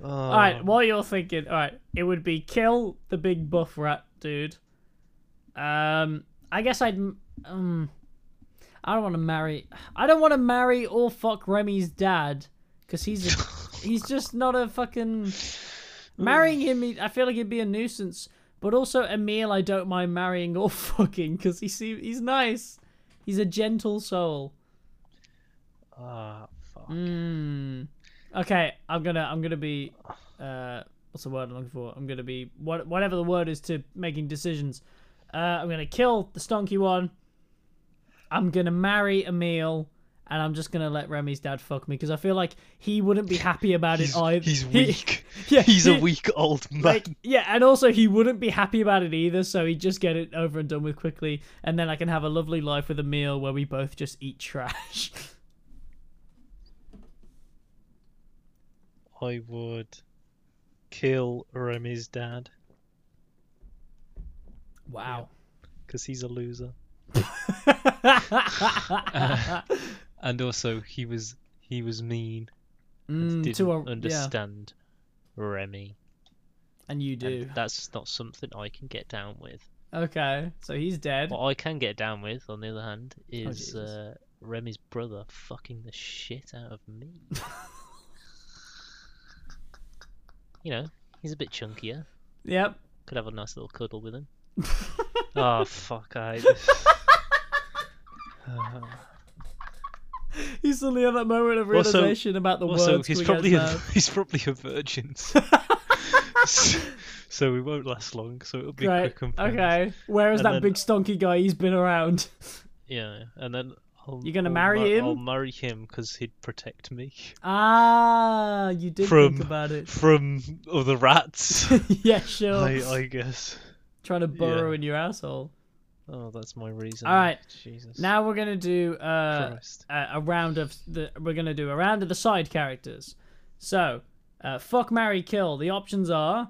Oh.
All right, while you're thinking, all right, it would be kill the big buff rat dude. Um, I guess I'd. Um, I don't want to marry. I don't want to marry or fuck Remy's dad because he's a, *laughs* he's just not a fucking. Marrying him, I feel like he'd be a nuisance. But also Emile, I don't mind marrying or *laughs* fucking because he seems he's nice. He's a gentle soul.
Ah, fuck.
Mm. Okay, I'm gonna I'm gonna be uh what's the word I'm looking for? I'm gonna be what whatever the word is to making decisions. Uh I'm gonna kill the stonky one. I'm gonna marry Emile and I'm just gonna let Remy's dad fuck me because I feel like he wouldn't be *laughs* happy about
He's,
it either.
he's *laughs*
He-
weak. *laughs*
yeah,
he's a weak old man.
like yeah, and also he wouldn't be happy about it either, so he'd just get it over and done with quickly, and then I can have a lovely life with a meal where we both just eat trash.
I would kill Remy's dad
Wow.
because he's a loser. Uh, And also, he was he was mean. and
Mm,
didn't
to a, yeah,
understand Remy.
and you do.
And that's not something I can get down with.
Okay, so he's dead.
What I can get down with, on the other hand, is
Oh,
uh, Remy's brother fucking the shit out of me. *laughs* you know, he's a bit chunkier.
Yep.
Could have a nice little cuddle with him. oh *laughs* fuck! I *laughs* *sighs* *laughs*
He's suddenly had that moment of
Also-
realization about the
also,
words
he's probably a, *laughs* he's probably a virgin, so, *laughs* so we won't last long. So it'll be
Right.
quick and.
Okay. Whereas
And
that
then-
big stonky guy, he's been around.
Yeah, and then I'll,
You're gonna
I'll
marry
mar-
him?
I'll marry him because he'd protect me
Ah, you did
From-
think about it.
from other rats.
yeah, sure.
I, I guess.
Trying to burrow
yeah.
in your asshole.
Oh, that's my reason.
All right.
Jesus.
Now we're gonna do uh, a, a round of the. We're gonna do a round of the side characters. So, uh, fuck, marry, kill. The options are,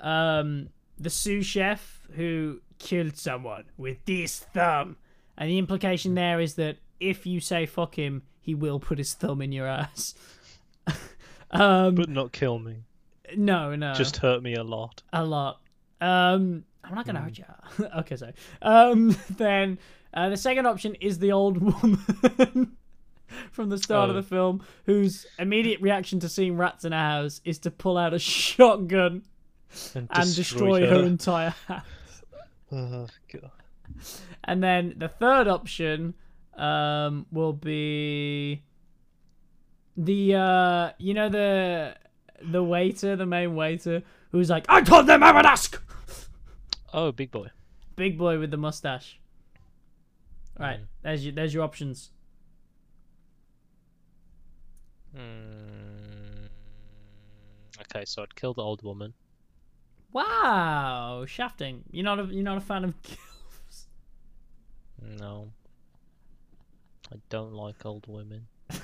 um, the sous chef who killed someone with this thumb, and the implication there is that if you say fuck him, he will put his thumb in your ass. *laughs* um,
But not kill me.
no, no,
Just hurt me a lot.
a lot. Um, I'm not gonna hurt you. *laughs* okay, so um, *laughs* then uh, the second option is the old *laughs* woman from the start of
Oh.
the film, whose immediate reaction to seeing rats in a house is to pull out a shotgun
And,
and destroy her entire house.
Oh, God.
And then the third option um, will be the uh, you know the the waiter, the main waiter, who's like, I told them I would ask.
Oh, big boy.
Big boy with the mustache. Right,
Mm.
there's your there's your options.
Mm. Okay, so I'd kill the old woman.
Wow, shafting. You're not a you're not a fan of *laughs* gilfs.
No. I don't like old women. *laughs*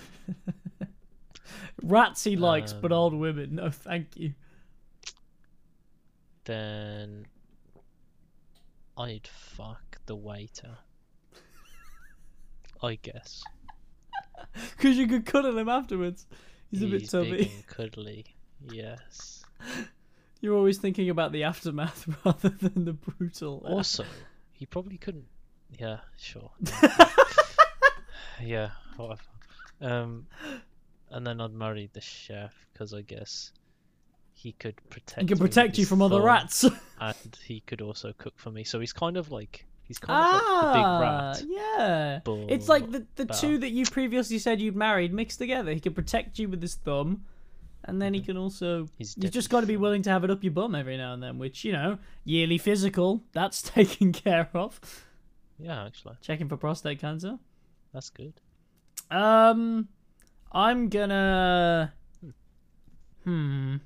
Rats he likes, but
Um,
old women, no, thank you.
Then I'd fuck the waiter. I guess. *laughs*
Because you could cuddle him afterwards. He's a bit
big
tubby.
and *laughs* cuddly. Yes.
You're always thinking about the aftermath *laughs* rather than the brutal.
Also, he probably couldn't. Yeah, sure. yeah, whatever. Um, and then I'd marry the chef because I guess he could protect.
he can protect you from other rats. *laughs*
and he could also cook for me. So he's kind of like he's kind of like the big
ah,
rat.
yeah. It's like the the two that you previously said you'd married mixed together. He can protect you with his thumb, and then he
Mm-hmm.
can also.
He's
You've just got to be willing to have it up your bum every now and then, which you know, yearly physical that's *laughs* taken care of.
Yeah, actually,
Checking for prostate cancer.
that's good.
Um, I'm gonna. Hmm.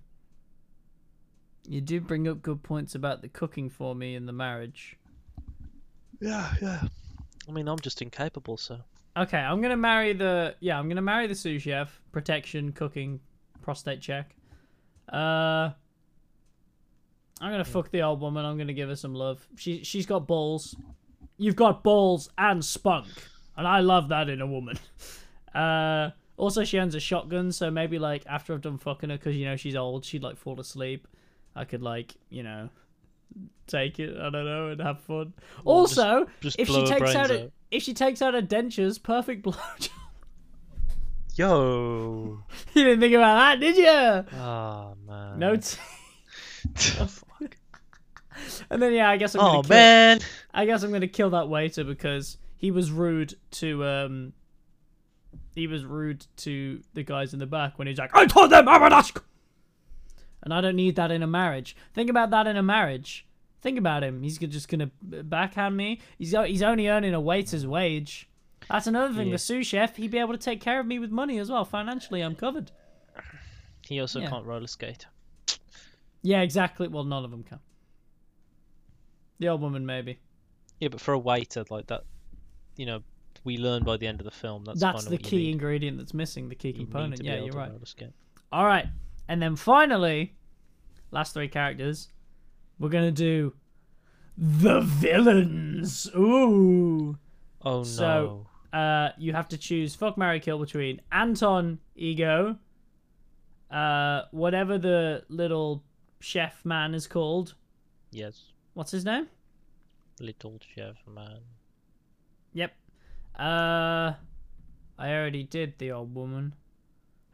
You do bring up good points about the cooking for me in the marriage.
Yeah, yeah. I mean, I'm just incapable, so
Okay, I'm gonna marry the yeah, I'm gonna marry the sous chef. Protection, cooking, prostate check. Uh, I'm gonna fuck the old woman. I'm gonna give her some love. She she's got balls. You've got balls and spunk, and I love that in a woman. *laughs* Uh, also she owns a shotgun, so maybe like after I've done fucking her, because you know she's old, she'd like fall asleep. I could like you know take it. I don't know and have fun.
Well,
also,
just
if she takes out,
brains
a,
out.
if she takes out her dentures, perfect *laughs* blowjob.
Yo. *laughs*
you didn't think about that, did you?
Ah man.
No, t- *laughs* And then yeah, I guess I'm
oh
gonna kill,
man.
I guess I'm gonna kill that waiter because he was rude to um he was rude to the guys in the back when he's like, I told them I'm an ask And I don't need that in a marriage. Think about that in a marriage. Think about him. He's just gonna backhand me. He's he's only earning a waiter's wage. That's another thing.
Yeah.
The sous chef, he'd be able to take care of me with money as well. Financially, I'm covered.
He also
Yeah.
can't roller skate.
Yeah, exactly. Well, none of them can. The old woman, maybe.
Yeah, but for a waiter like that, you know, we learn by the end of the film that's,
That's the key ingredient that's missing. The key component.
to
Yeah, you're
to
right.
roller skate.
All right, and then finally, last three characters, we're gonna do the villains. Ooh.
Oh
So-
no.
Uh, you have to choose fuck, marry, kill between Anton Ego, uh, whatever the little chef man is called.
Yes,
What's his name?
little chef man.
Yep. Uh, I already did the old woman.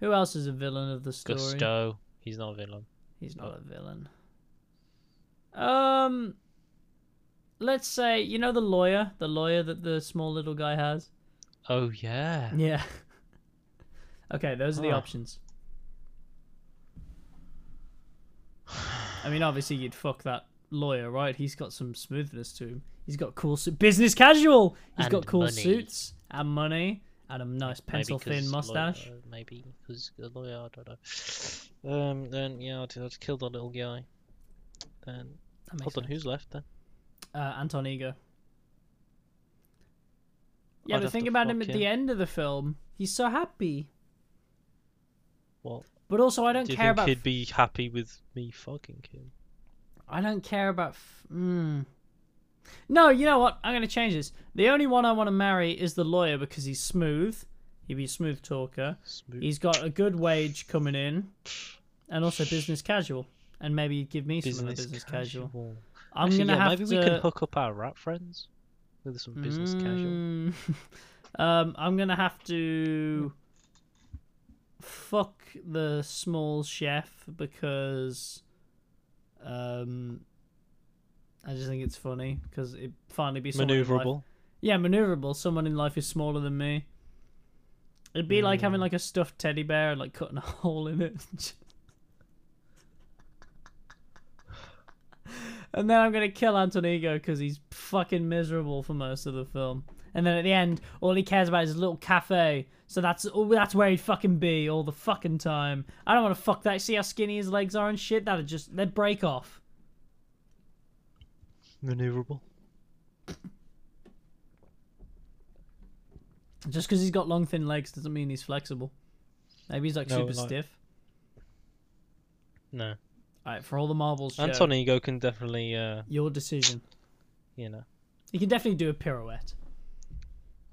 Who else is a villain of the story?
Gusteau. He's not a villain.
He's not a villain. Um, let's say you know the lawyer, the lawyer that the small little guy has.
Oh yeah.
Yeah. *laughs* okay, those are the options. I mean, obviously you'd fuck that lawyer, right? He's got some smoothness to him. He's got cool su- business casual. He's got cool
money.
suits and money and a nice pencil thin mustache.
Lawyer, maybe because a lawyer. I don't know. Um. Then yeah, I'd, I'd kill the little guy. Then
That
hold on, who's left then?
uh, Anton Ego. Yeah,
I'd
but think about him at the end of the film. He's so happy.
Well,
But also, I don't
do you
care
think
about.
he'd be happy with me fucking him?
I don't care about. F- mm. No, you know what? I'm gonna change this. The only one I want to marry is the lawyer because he's smooth. He'd be a smooth talker.
Smooth.
He's got a good wage coming in, and also business casual. And maybe give me some of the business casual. I'm
Actually,
gonna
yeah,
have
maybe
to.
we can hook up our rap friends with some business casual.
Mm. *laughs* um, I'm gonna have to fuck the small chef because um, I just think it's funny because it finally be someone in life-
Maneuverable.
Yeah, maneuverable. Someone in life is smaller than me. It'd be like having
Mm.
like a stuffed teddy bear and like cutting a *laughs* hole in it. and then I'm gonna kill Anton Ego because he's fucking miserable for most of the film. And then at the end, all he cares about is his little cafe. So that's oh, that's where he'd fucking be all the fucking time. I don't want to fuck that. See how skinny his legs are and shit. That'd just they'd break off.
Maneuverable.
Just because he's got long, thin legs doesn't mean he's flexible. Maybe he's like
No,
super
like-
stiff.
No.
All right, for all the marbles, Joe,
Anton Ego can definitely, uh,
your decision.
you know.
He can definitely do a pirouette.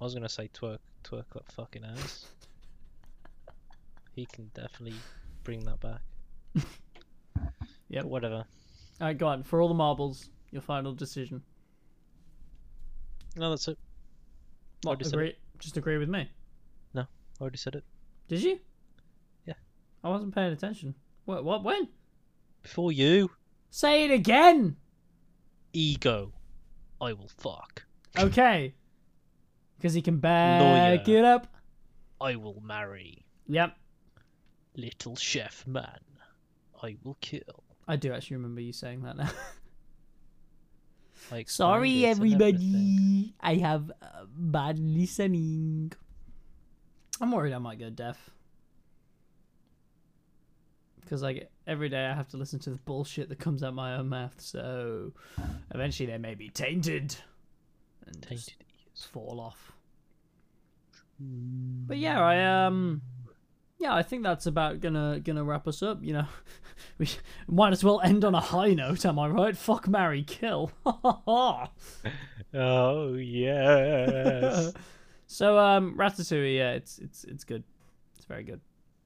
I was gonna say twerk, twerk that fucking ass. he can definitely bring that back. *laughs* yeah. Whatever.
All right, go on. For all the marbles, your final decision.
No, that's it.
What,
Already
agree? Just agree with me.
No, I already said it.
Did you?
Yeah.
I wasn't paying attention. What? What? When?
Before you,
Say it again.
ego, I will fuck.
Okay. Because he can back
Lawyer.
it up.
I will marry.
Yep.
Little chef man, I will kill.
I do actually remember you saying that now. *laughs*
I explained
Sorry,
it and everything.
everybody. I have uh, bad listening. I'm worried I might go deaf. Because like every day I have to listen to the bullshit that comes out my own mouth, so eventually they may be tainted and just
Tainted ears.
fall off. But yeah, I um, yeah, I think that's about gonna gonna wrap us up. You know, *laughs* we might as well end on a high note. Am I right? Fuck, marry, kill. *laughs*
Oh yes. *laughs*
so um, Ratatouille, yeah, it's it's it's good. It's very good.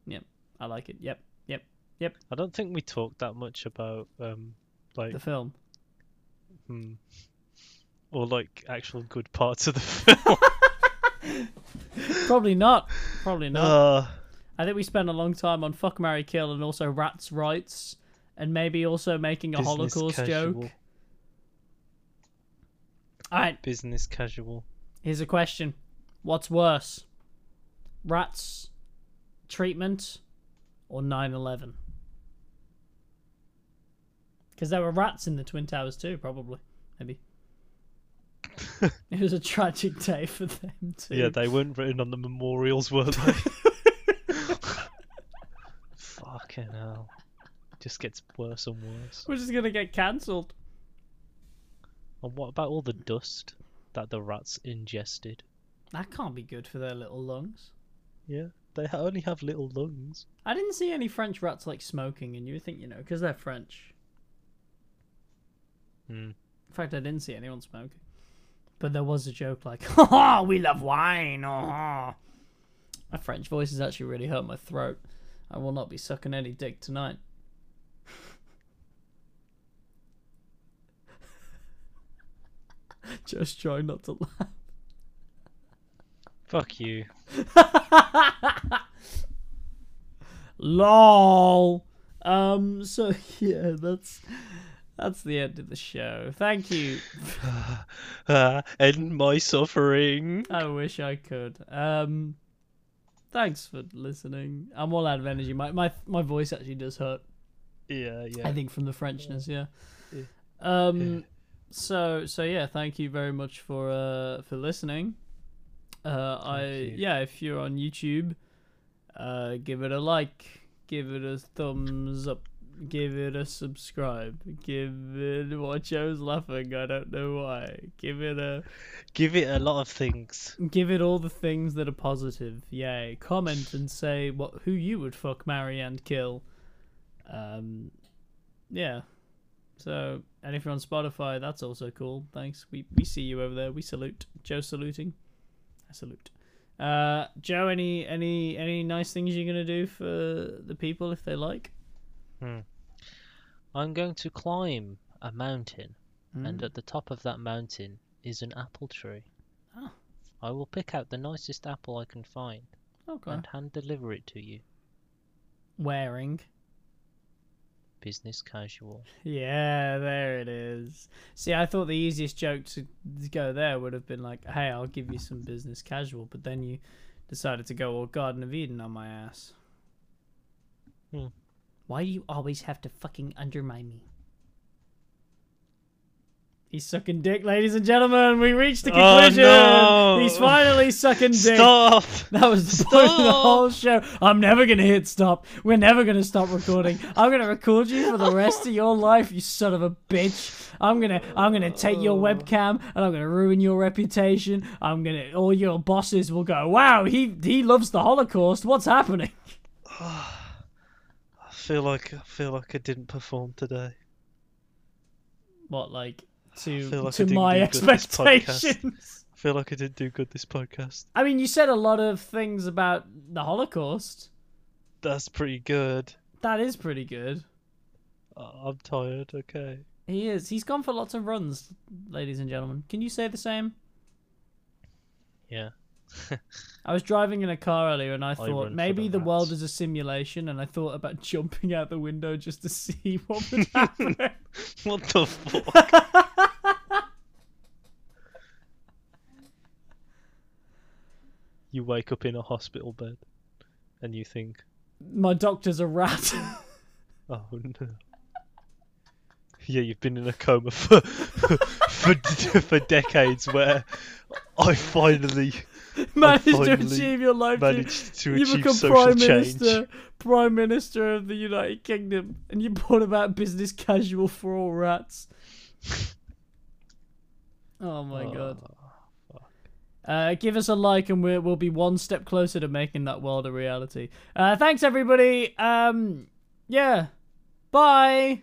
Yep, I like it. Yep, yep. Yep.
I don't think we talked that much about um like
The film.
hmm, or like actual good parts of the film.
Probably not. Probably not.
uh,
I think we spent a long time on fuck, marry, kill, and also rats' rights, and maybe also making a
Business
Holocaust
casual.
joke. All right,
Business casual.
here's a question: What's worse, rats treatment or 9/11? Because there were rats in the Twin Towers too, probably, maybe. *laughs* it was a tragic day for them too.
Yeah, they weren't written on the memorials, were they? *laughs* Fucking hell. Just gets worse and worse.
We're just gonna get cancelled.
And what about all the dust that the rats ingested?
That can't be good for their little lungs.
Yeah, they only have little lungs.
I didn't see any French rats like smoking, and you would think, you know, because they're French.
Hmm.
In fact, I didn't see anyone smoking. But there was a joke like, *laughs* "Ha we love wine." Ha. My French voice has actually really hurt my throat. I will not be sucking any dick tonight. *laughs* Just try not to laugh.
Fuck you. *laughs*
Lol. Um. So *laughs* yeah, that's that's the end of the show. Thank you.
Ah, end my suffering.
I wish I could. Um. Thanks for listening. I'm all out of energy. My my my voice actually does hurt.
Yeah, yeah.
I think from the Frenchness. Yeah.
Yeah.
Um.
Yeah.
So so yeah. Thank you very much for uh for listening. Uh. I
you.
yeah. If you're on YouTube, uh, give it a like. Give it a thumbs up. Give it a subscribe. Give it. What Joe's laughing. I don't know why. Give it a.
Give it a lot of things.
Give it all the things that are positive. Yay. Comment and say what who you would fuck, marry, and kill. Um, yeah. So, and if you're on Spotify, that's also cool. Thanks. We we see you over there. We salute. Joe saluting. I salute. Uh, Joe, any any any nice things you're gonna do for the people if they like?
I'm going to climb a mountain, and
Mm.
at the top of that mountain is an apple tree.
Oh.
I will pick out the nicest apple I can find
Okay.
and hand deliver it to you.
Wearing.
Business casual.
Yeah, there it is. See, I thought the easiest joke to, to go there would have been like, "Hey, I'll give you some business casual," but then you decided to go all Garden of Eden on my ass.
Hmm.
Why do you always have to fucking undermine me? He's sucking dick, ladies and gentlemen. We reached the
Oh,
conclusion.
no.
He's finally sucking dick.
Stop!
That was the point of the whole show. I'm never gonna hit stop. We're never gonna stop recording. I'm gonna record you for the rest of your life, you son of a bitch. I'm gonna I'm gonna take your webcam and I'm gonna ruin your reputation. I'm gonna all your bosses will go, Wow, he he loves the Holocaust. What's happening?
I feel like I feel like I didn't perform today.
What like to
like
to my expectations. *laughs*
I feel like I didn't do good this podcast.
I mean you said a lot of things about the Holocaust.
That's pretty good.
That is pretty good.
I'm tired. Okay.
He is. He's gone for lots of runs, ladies and gentlemen. Can you say the same?
Yeah.
I was driving in a car earlier and I thought maybe
the
the world is a simulation and I thought about *laughs* jumping out the window just to see *laughs* what would *laughs* happen.
What the fuck? you wake up in a hospital bed, and you think,
My doctor's a rat.
"Oh no." Yeah, you've been in a coma for for for decades, where I finally *laughs*
Managed to achieve your life dream.
managed to
You become prime
change.
minister, prime minister of the United Kingdom, and you brought about business casual for all rats. *laughs* Oh my god. Uh, give us a like and we'll, we'll be one step closer to making that world a reality. Uh, thanks everybody. Um, yeah. Bye.